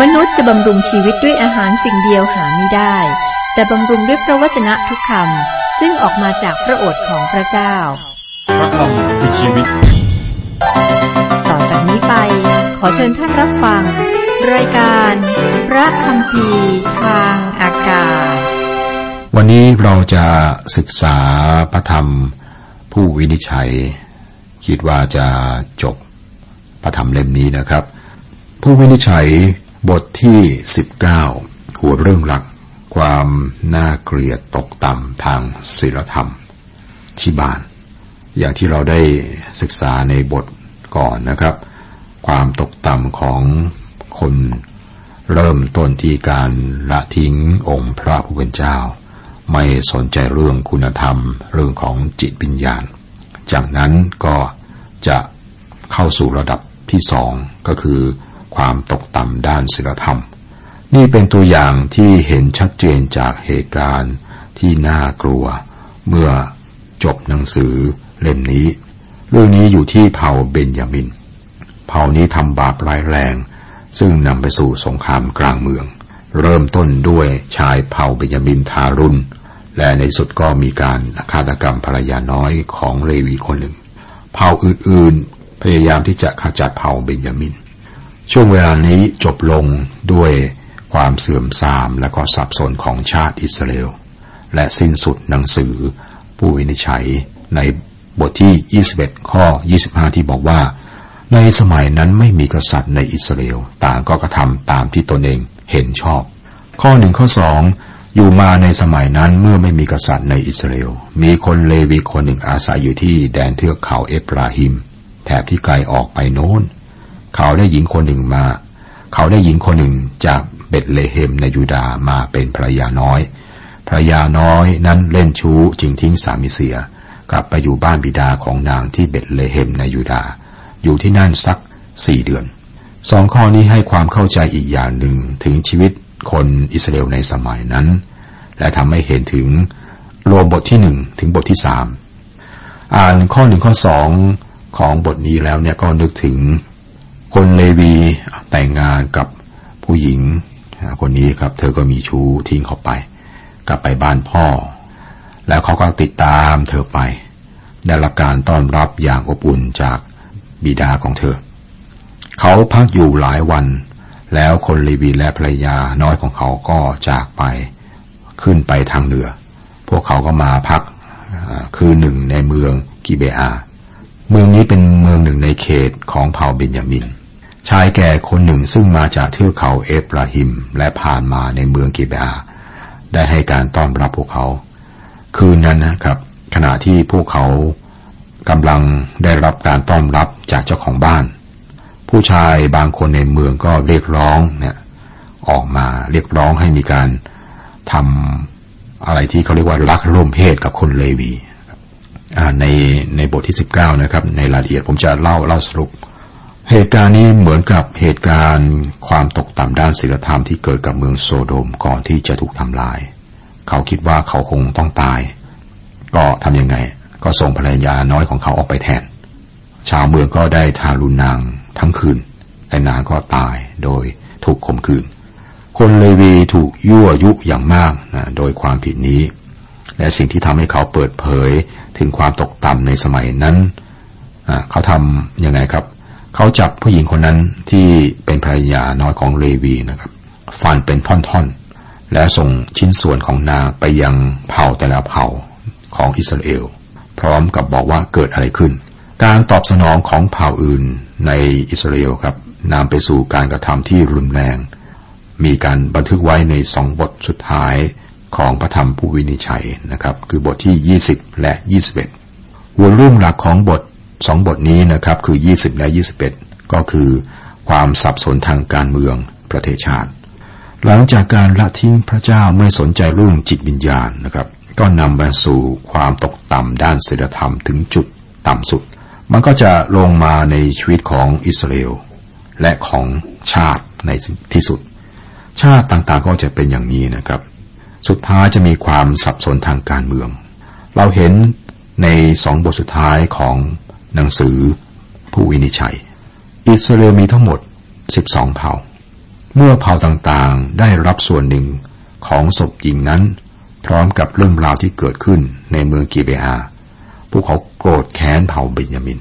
มนุษย์จะบำรุงชีวิตด้วยอาหารสิ่งเดียวหาไม่ได้ แต่บำรุงด้วยพระวจนะทุกคำซึ่งออกมาจากพระโอษฐ์ของพระเจ้า พระคำคือชีวิต ต่อจากนี้ไป ขอเชิญท่านรับฟัง รายการ พระคำพีทางอากาศ วันนี้เราจะศึกษาพระธรรมผู้วินิจฉัย คิดว่าจะจบพระธรรมเล่มนี้นะครับ ผู้วินิจฉัย บทที่ 19 หัวเรื่องหลัก ความน่าเกลียดตกต่ำทางศีลธรรม ที่บ้าน อย่างที่เราได้ศึกษาในบทก่อนนะครับ ความตกต่ำของคนเริ่มต้นที่การละทิ้งองค์พระผู้เป็นเจ้า ไม่สนใจเรื่องคุณธรรม เรื่องของจิตวิญญาณ จากนั้นก็จะเข้าสู่ระดับที่สองก็คือ ความตกต่ำด้านศีลธรรม นี่เป็นตัวอย่างที่เห็นชัดเจนจากเหตุการณ์ที่น่ากลัว เมื่อจบหนังสือเล่มนี้ เรื่องนี้อยู่ที่เผ่าเบนยามิน เผ่านี้ทำบาปร้ายแรง ซึ่งนำไปสู่สงครามกลางเมือง เริ่มต้นด้วยชายเผ่าเบนยามินทารุณ และในสุดก็มีการฆาตกรรมภรรยาน้อยของเลวีคนหนึ่ง เผ่าอื่นๆ พยายามที่จะขจัดเผ่าเบนยามิน ช่วงเวลานี้จบลงด้วยความเสื่อมทรามและก็สับสนของชาติอิสราเอล และสิ้นสุดหนังสือผู้วินิจฉัยในบทที่ 21 ข้อ 25 ที่บอกว่า ในสมัยนั้นไม่มีกษัตริย์ในอิสราเอลต่างก็กระทำตามที่ตนเองเห็นชอบ ข้อหนึ่งข้อสองอยู่มาในสมัยนั้นเมื่อไม่มีกษัตริย์ในอิสราเอล มีคนเลวีคนหนึ่งอาศัยอยู่ที่แดนเทือกเขาเอฟราฮิม แถบที่ไกลออกไปโน้น เขาได้หญิงคนหนึ่งมา เขาได้หญิงคนหนึ่งจากเบตเลเฮมในยูดามาเป็นภรรยาน้อย ภรรยาน้อยนั้นเล่นชู้จึงทิ้งสามีเสีย กลับไปอยู่บ้านบิดาของนางที่เบตเลเฮมในยูดา อยู่ที่นั่นสักสี่เดือนสองข้อนี้ให้ความเข้าใจอีกอย่างหนึ่งถึงชีวิตคนอิสราเอลในสมัยนั้น และทำให้เห็นถึงรวมบทที่หนึ่งถึงบทที่สามอ่านข้อหนึ่งข้อสองของบทนี้แล้วเนี่ยก็นึกถึง คนเลวีแต่งงานกับผู้หญิง คนนี้ครับ เธอก็มีชู้ทิ้งเขาไป กลับไปบ้านพ่อ แล้วเขาก็ติดตามเธอไป ได้รับการต้อนรับอย่างอบอุ่นจากบิดาของเธอ เขาพักอยู่หลายวัน แล้วคนเลวีและภรรยาน้อยของเขาก็จากไปขึ้นไปทางเหนือ พวกเขาก็มาพักคือหนึ่งในเมืองกิเบอา เมืองนี้เป็นเมืองหนึ่งในเขตของเผ่าเบนยามิน ชายแก่คนหนึ่งซึ่งมาจากเทือกเขาเอฟราฮิม และผ่านมาในเมืองกิบอาได้ให้การต้อนรับพวกเขา คืนนั้นนะครับ ขณะที่พวกเขากำลังได้รับการต้อนรับจากเจ้าของบ้าน ผู้ชายบางคนในเมืองก็เรียกร้องเนี่ยออกมาเรียกร้องให้มีการทำอะไรที่เขาเรียกว่ารักร่วมเพศกับคนเลวีในในบทที่ 19 นะครับ ในรายละเอียดผมจะเล่าเล่าสรุป เหตุการณ์นี้เหมือนกับเหตุการณ์ความตกต่ำด้านศีลธรรมที่เกิดกับเมืองโซโดมก่อนที่จะถูกทำลาย เขาคิดว่าเขาคงต้องตาย ก็ทำยังไง ก็ส่งภรรยาน้อยของเขาออกไปแทน ชาวเมืองก็ได้ทารุณนางทั้งคืนและนางก็ตายโดยถูกข่มขืน คนเลวีถูกยั่วยุอย่างมากนะโดยความผิดนี้ และสิ่งที่ทำให้เขาเปิดเผยถึงความตกต่ำในสมัยนั้นเขาทำยังไงครับ เขาจับผู้หญิงคนนั้นที่เป็นภรรยาน้อยของเลวีนะครับ ฟันเป็นท่อนๆ และส่งชิ้นส่วนของนางไปยังเผ่าแต่ละเผ่าของอิสราเอล พร้อมกับบอกว่าเกิดอะไรขึ้น การตอบสนองของเผ่าอื่นในอิสราเอลครับนำไปสู่การกระทำที่รุนแรง มีการบันทึกไว้ในสองบทสุดท้ายของพระธรรมผู้วินิจฉัยนะครับ คือบทที่ 20 และ 21 หัวเรื่องหลักของบท สองบทนี้นะครับคือ 20 และ 21 ก็คือความสับสนทางการเมืองประเทศชาติ หลังจากการละทิ้งพระเจ้าไม่สนใจเรื่องจิตวิญญาณนะครับ ก็นำไปสู่ความตกต่ำด้านศีลธรรมถึงจุดต่ำสุด มันก็จะลงมาในชีวิตของอิสราเอลและของชาติในที่สุด ชาติต่างๆก็จะเป็นอย่างนี้นะครับ สุดท้ายจะมีความสับสนทางการเมือง เราเห็นในสองบทสุดท้ายของ หนังสือ ผู้วินิจฉัย อิสราเอลมีทั้งหมด 12 เผ่า เมื่อเผ่าต่างๆได้รับส่วนหนึ่งของศพหญิงนั้น พร้อมกับเรื่องราวที่เกิดขึ้นในเมืองกีเบอาพวกเขาโกรธแค้นเผ่าเบนยามิน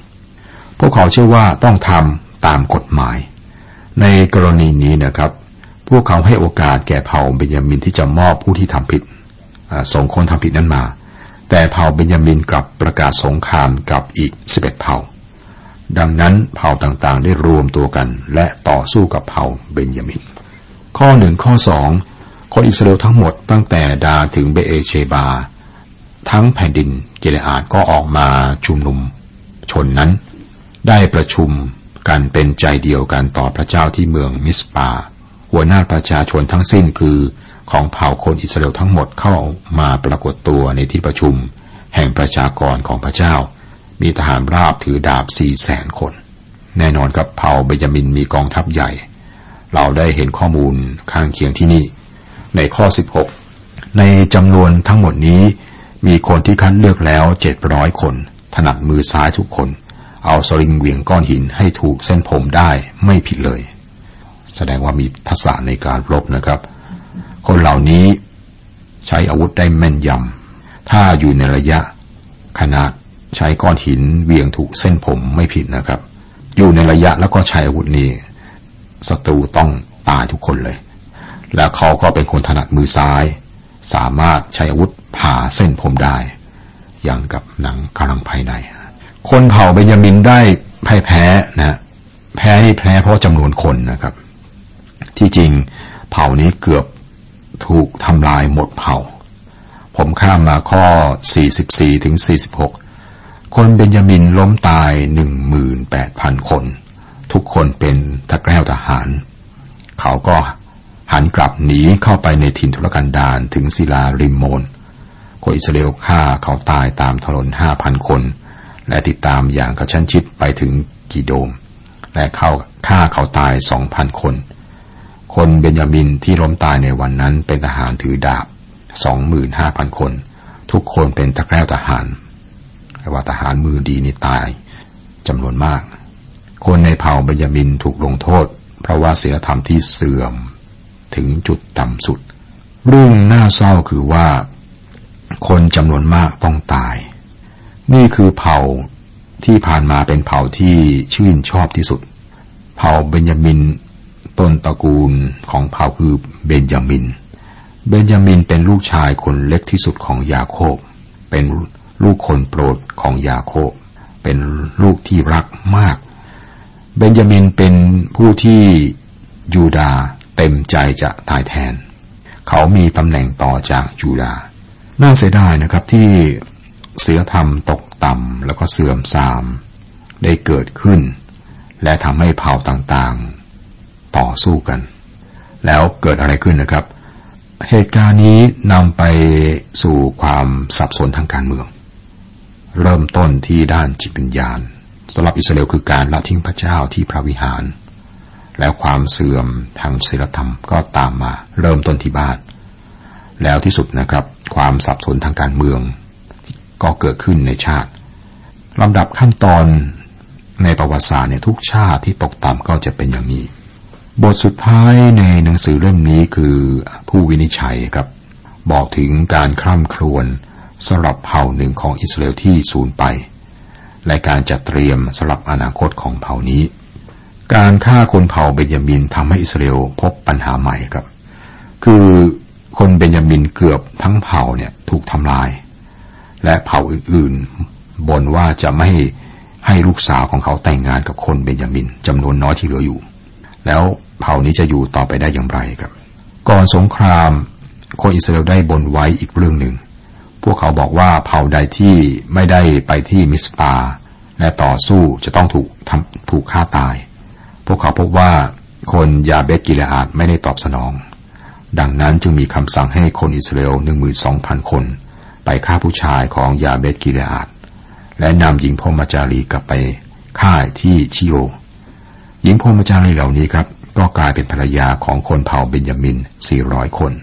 พวกเขาเชื่อว่าต้องทำตามกฎหมาย ในกรณีนี้นะครับ พวกเขาให้โอกาสแก่เผ่าเบนยามินที่จะมอบผู้ที่ทำผิด ส่งคนทำผิดนั้นมา แต่เผ่าเบนยามินกลับประกาศสงครามกับอีกสิบเผ่า ดังนั้นเผ่าต่างๆ ได้รวมตัวกัน และต่อสู้กับเผ่าเบนยามิน ข้อหนึ่งข้อสองคนอิสราเอลทั้งหมดตั้งแต่ดาถึงเบเอเชบา ทั้งแผ่นดินเกเลอาดก็ออกมาชุมนุม ชนนั้น ได้ประชุมกันเป็นใจเดียวกันต่อพระเจ้าที่เมืองมิสปา หัวหน้าประชาชนทั้งสิ้นคือ ของเผ่าคนอิสราเอลทั้งหมดเข้ามาปรากฏตัวในที่ประชุม แห่งประชากรของพระเจ้า มีทหารราบถือดาบสี่แสนคน แน่นอนกับเผ่าเบญามินมีกองทัพใหญ่ เราได้เห็นข้อมูลข้างเคียงที่นี่ ในข้อ 16 ในจำนวนทั้งหมดนี้มีคนที่คัดเลือกแล้วเจ็ดร้อยคน ถนัดมือซ้ายทุกคน เอาสลิงเวียงก้อนหินให้ถูกเส้นผมได้ไม่ผิดเลย แสดงว่ามีทักษะในการรบนะครับ คนเหล่านี้ใช้อาวุธได้แม่นยำ ถ้าอยู่ในระยะขนาดใช้ก้อนหินเวียงถูกเส้นผมไม่ผิดนะครับ อยู่ในระยะแล้วก็ใช้อาวุธนี้ศัตรูต้องตายทุกคนเลย แล้วเขาก็เป็นคนถนัดมือซ้าย สามารถใช้อาวุธผ่าเส้นผมได้ อย่างกับหนังกำลังภายใน คนเผ่าเบญยามินได้พ่แพ้นะแพ้นี่แพ้เพราะจำนวนคนนะครับ ที่จริงเผ่านี้เกือบ ถูกทำลายหมดเผ่า ผมข้ามมาข้อ 44 ถึง 46 คนเบนจามินล้มตาย 18,000 คน ทุกคนเป็นทักแก้วทหาร เขาก็หันกลับหนีเข้าไปในถิ่นทุรกันดารถึงศิลาริมโมนคนอิสราเอลฆ่าเขาตายตามถนน 5,000 คน และติดตามอย่างกระชั้นชิดไปถึงกีโดม และเข้าฆ่าเขาตาย 2,000 คน คนเบนยามินที่ล้มตายในวันนั้นเป็นทหารถือดาบสองหมื่นห้าพันคน ทุกคนเป็นตะแกรงทหารแต่ว่าทหารมือดีนี่ตายจำนวนมาก คนในเผ่าเบนยามินถูกลงโทษ เพราะว่าศีลธรรมที่เสื่อมถึงจุดต่ำสุด เรื่องน่าเศร้าคือว่า คนจำนวนมากต้องตาย นี่คือเผ่าที่ผ่านมาเป็นเผ่าที่ชื่นชอบที่สุด เผ่าเบนยามิน ต้นตระกูลของเผ่าคือเบนจามิน เบนจามินเป็นลูกชายคนเล็กที่สุดของยาโคบ เป็นลูกคนโปรดของยาโคบ เป็นลูกที่รักมาก เบนจามินเป็นผู้ที่ยูดาเต็มใจจะตายแทน เขามีตำแหน่งต่อจากยูดา น่าเสียดายนะครับที่ศีลธรรมตกต่ำแล้วก็เสื่อมทราม ได้เกิดขึ้น และทำให้เผ่าต่างๆ ต่อสู้กัน แล้วเกิดอะไรขึ้นนะครับ เหตุการณ์นี้นำไปสู่ความสับสนทางการเมือง เริ่มต้นที่ด้านจิตวิญญาณสำหรับอิสราเอลคือการละทิ้งพระเจ้าที่พระวิหาร แล้วความเสื่อมทางศีลธรรมก็ตามมาเริ่มต้นที่บ้าน แล้วที่สุดนะครับ ความสับสนทางการเมือง ก็เกิดขึ้นในชาติลำดับขั้นตอนในประวัติศาสตร์เนี่ยทุกชาติที่ตกต่ำก็จะเป็นอย่างนี้ บทสุดท้ายในหนังสือเล่มนี้คือผู้วินิจฉัยครับ บอกถึงการคร่ำครวญสำหรับเผ่าหนึ่งของอิสราเอลที่สูญไป และการจัดเตรียมสำหรับอนาคตของเผ่านี้ การฆ่าคนเผ่าเบนยามินทำให้อิสราเอลพบปัญหาใหม่ครับ คือคนเบนยามินเกือบทั้งเผ่าเนี่ยถูกทำลาย และเผ่าอื่นๆบ่นว่าจะไม่ให้ลูกสาวของเขาแต่งงานกับคนเบนยามินจำนวนน้อยที่เหลืออยู่ แล้วเผ่านี้จะอยู่ต่อไปได้อย่างไรครับ ก่อนสงครามคนอิสราเอลได้บนไว้อีกเรื่องหนึ่ง พวกเขาบอกว่าเผ่าใดที่ไม่ได้ไปที่มิสปา และต่อสู้จะต้องถูกทำถูกฆ่าตาย พวกเขาพบว่าคนยาเบตกิเลอาดไม่ได้ตอบสนอง ดังนั้นจึงมีคำสั่งให้คนอิสราเอลหนึ่งมือสองพันคน ไปฆ่าผู้ชายของยาเบตกิเลอาดและนำหญิงพมจารีกลับไปฆ่าที่ชิโร หญิงพรหมจารีเหล่านี้ครับ ก็กลายเป็นภรรยาของคนเผ่าเบนยามิน 400 คน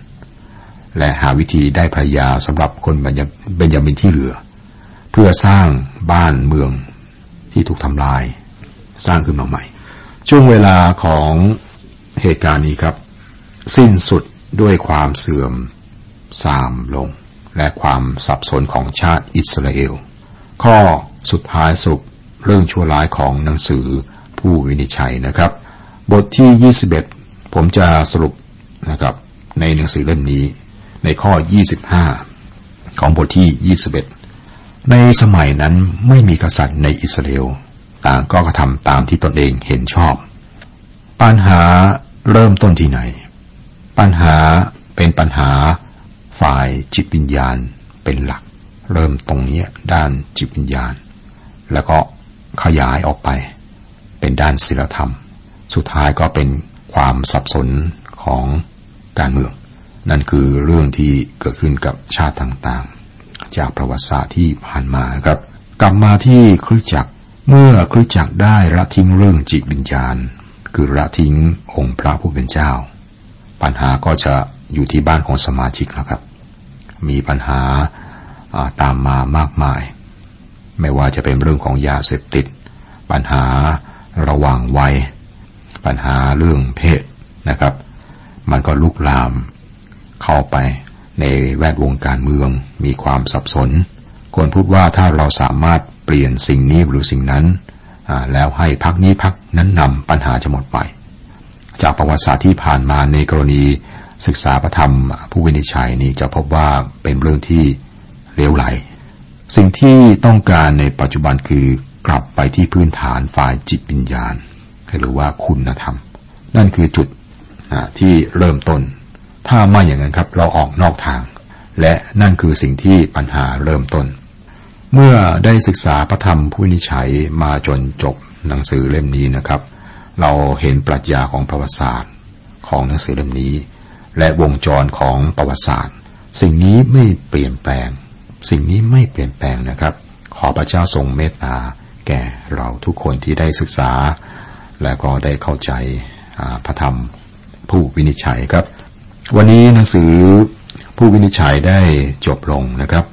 และหาวิธีได้ภรรยาสำหรับคนเบนยามินที่เหลือ เพื่อสร้างบ้านเมืองที่ถูกทำลาย สร้างขึ้นมาใหม่ ช่วงเวลาของเหตุการณ์นี้ครับ สิ้นสุดด้วยความเสื่อมทรามลง และความสับสนของชาติอิสราเอล ข้อสุดท้ายสุดเรื่องชั่วร้ายของหนังสือ ผู้วินิจฉัยนะครับ บทที่ 21 ผมจะสรุปนะครับในหนังสือเล่มนี้ ในข้อ 25 ของบทที่ 21 ในสมัยนั้นไม่มีกษัตริย์ในอิสราเอลต่างก็กระทำตามที่ตนเองเห็นชอบ ปัญหาเริ่มต้นที่ไหน ปัญหาเป็นปัญหาฝ่ายจิตวิญญาณเป็นหลัก เริ่มตรงนี้ด้านจิตวิญญาณ แล้วก็ขยายออกไป เป็นด้านศีลธรรม สุดท้ายก็เป็นความสับสนของการเมือง นั่นคือเรื่องที่เกิดขึ้นกับชาติต่างๆ จากประวัติศาสตร์ที่ผ่านมาครับ กลับมาที่คริสจักรเมื่อคริสจักรได้ละทิ้งเรื่องจิตวิญญาณ คือละทิ้งองค์พระผู้เป็นเจ้า ปัญหาก็จะอยู่ที่บ้านของสมาชิกแล้วครับ มีปัญหาตามมามากมาย ไม่ว่าจะเป็นเรื่องของยาเสพติด ปัญหา ระหว่างวัย ปัญหาเรื่องเพศนะครับ มันก็ลุกลาม เข้าไปในแวดวงการเมืองมีความสับสนควรพูดว่าถ้าเราสามารถเปลี่ยนสิ่งนี้หรือสิ่งนั้น แล้วให้พักนี้พักนั้นนำปัญหาจะหมดไป จากประวัติศาสตร์ที่ผ่านมาในกรณีศึกษาพระธรรมผู้วินิจฉัยนี้จะพบว่าเป็นเรื่องที่เลวไหล สิ่งที่ต้องการในปัจจุบันคือ กลับไปที่พื้นฐานฝ่ายจิตวิญญาณ หรือว่าคุณธรรม นั่นคือจุดที่เริ่มต้น ถ้าไม่อย่างนั้นครับ เราออกนอกทาง และนั่นคือสิ่งที่ปัญหาเริ่มต้น เมื่อได้ศึกษาพระธรรมผู้นิชัยมาจนจบหนังสือเล่มนี้นะครับ เราเห็นปรัชญาของประวัติศาสตร์ของหนังสือเล่มนี้ และวงจรของประวัติศาสตร์ สิ่งนี้ไม่เปลี่ยนแปลง สิ่งนี้ไม่เปลี่ยนแปลงนะครับ ขอพระเจ้าทรงเมตตา แก่เราทุกคนที่ได้ศึกษา และก็ได้เข้าใจพระธรรมผู้วินิจฉัยครับ วันนี้หนังสือผู้วินิจฉัยได้จบลงนะครับ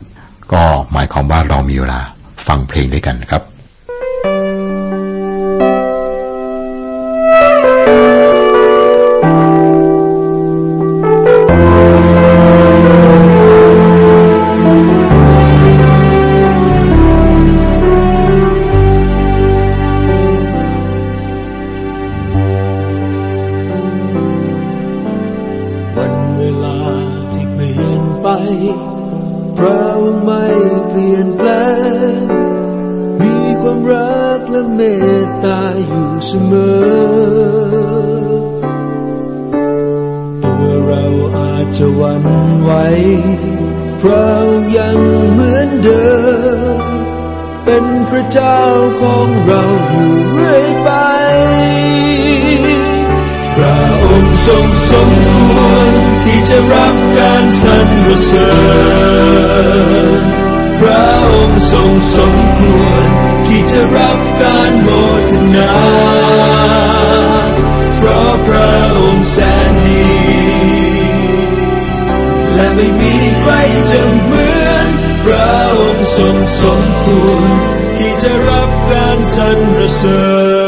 ก็หมายความว่าเรามีเวลาฟังเพลงด้วยกันครับ พระองค์ไม่เปลี่ยนแปลง มีความรักและเมตตาอยู่เสมอ ตัวเราอาจจะวันไหวพระองค์ยังเหมือนเดิม เป็นพระเจ้าของเราอยู่เรื่อยไปพระ ทรงสมควรที่จะรับการสรรเสริญพระองค์ทรงสมควรที่จะรับการโมทนา เพราะพระองค์แสนดี และไม่มีใครจะเหมือนพระองค์ทรงสมควรที่จะรับการสรรเสริญ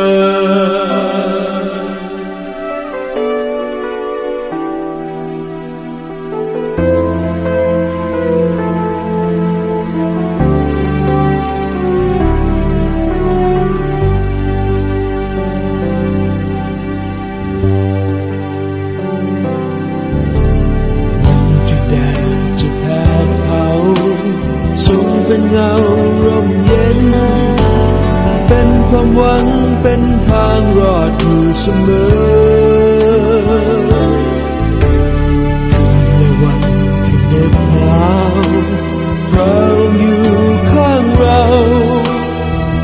เสมอคืนและวันที่เหน็บหนาวพระอยู่ข้างเรา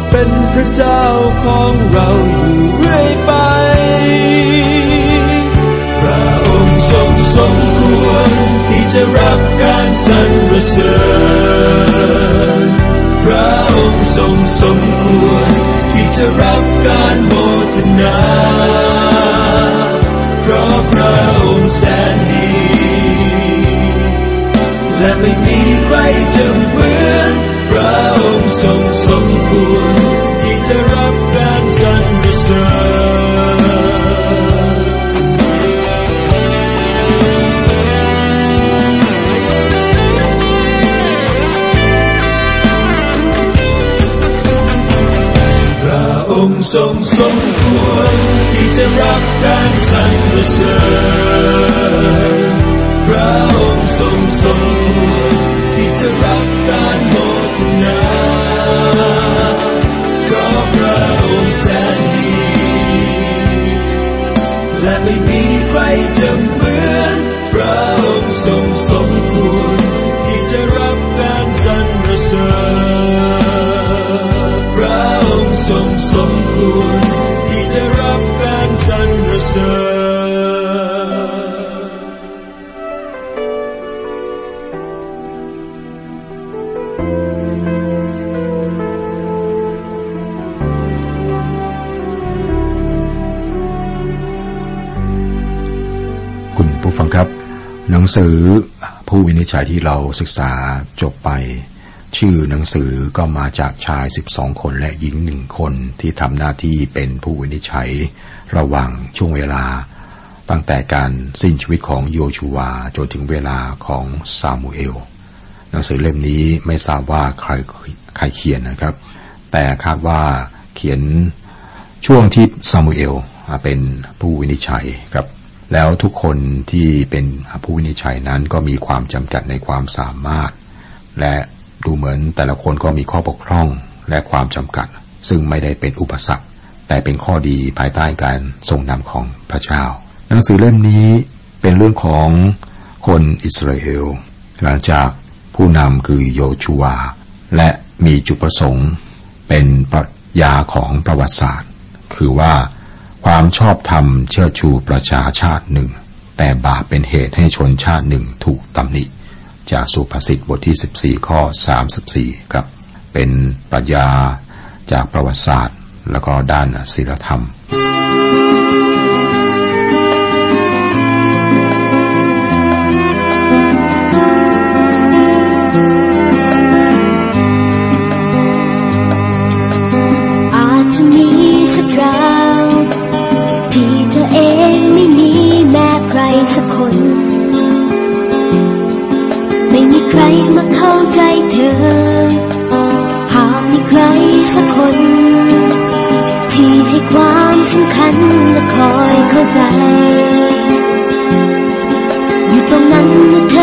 เป็นพระเจ้าของเราอยู่เรื่อยไป พระองค์ทรงสมควรที่จะรับการสรรเสริญพระองค์ทรงสมควร จะรับการโมทนาเพราะพระองค์แสนดี และไม่มีใครจะ สมควรที่จะรับการสรรเสริญพระองค์ทรงสมควรที่จะรับการโมทนาเพราะพระองค์แสนดีและไม่มีใครจะเหมือนพระองค์ทรงสมควรที่จะรับการสรรเสริญ งสือผู้วินิจฉัยที่เราศึกษาจบไป ชื่อหนังสือก็มาจากชาย 12 คนและหญิงหนึ่งคนที่ทำหน้าที่เป็นผู้วินิจฉัยระหว่างช่วงเวลา ตั้งแต่การสิ้นชีวิตของโยชูวาจนถึงเวลาของซามูเอล หนังสือเล่มนี้ไม่ทราบว่าใครใครเขียนนะครับ แต่คาดว่าเขียนช่วงที่ซามูเอลเป็นผู้วินิจฉัยครับ แล้วทุกคนที่เป็นผู้วินิจฉัยนั้นก็มีความจำกัดในความสามารถ และดูเหมือนแต่ละคนก็มีข้อบกพร่องและความจำกัด ซึ่งไม่ได้เป็นอุปสรรค แต่เป็นข้อดีภายใต้การทรงนำของพระเจ้า หนังสือเล่มนี้เป็นเรื่องของคนอิสราเอลหลังจากผู้นำคือโยชูวาและมีจุดประสงค์เป็นปรัชญาของประวัติศาสตร์ คือว่า ความชอบธรรมเชิดชูประชาชาติหนึ่ง แต่บาปเป็นเหตุให้ชนชาติหนึ่งถูกตำหนิ จากสุภาษิตบทที่ 14 ข้อ 34 ครับ เป็นปรัชญาจากประวัติศาสตร์ แล้วก็ด้านศีลธรรม สักคน ไม่มีใครมาเข้าใจเธอ หากมีใครสักคน ที่ให้ความสำคัญและคอยเข้าใจ อยู่ตรงนั้นเมื่อเธอ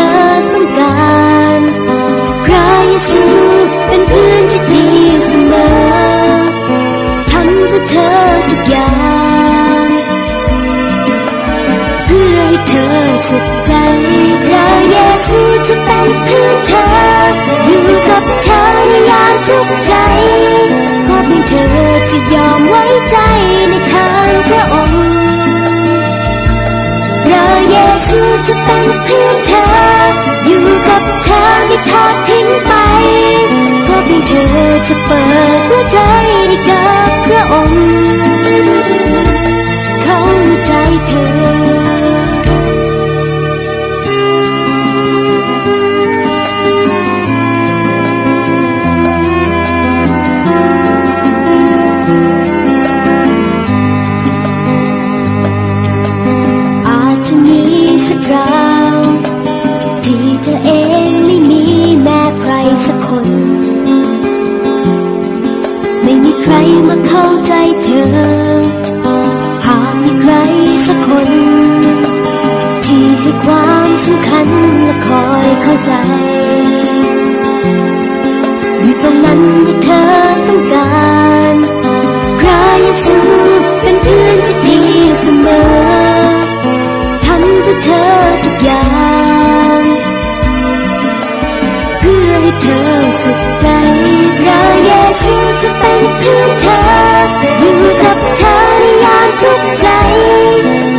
เธอสุขใจพระเยซูจะเป็นเพื่อนเธอ อยู่กับเธอในยามทุกข์ใจขอเพียงเธอจะยอมไว้ใจในทางพระองค์พระเยซูจะเป็นเพื่อนเธอ อยู่กับเธอไม่ทอดทิ้งไปขอเพียงเธอจะเปิดหัวใจให้กับพระองค์ เขาใจเธอ สุขใจพระเยซูจะเป็นเพื่อนเธอ อยู่กับเธอในยามทุกข์ใจ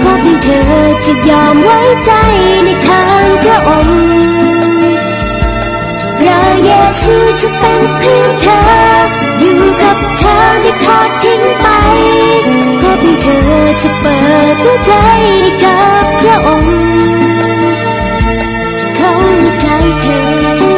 ขอเพียงเธอจะยอมไว้ใจในทางพระองค์พระเยซูจะเป็นเพื่อนเธอ อยู่กับเธอไม่ทอดทิ้งไป ขอเพียงเธอจะเปิดหัวใจให้กับพระองค์ เขาใจเธอ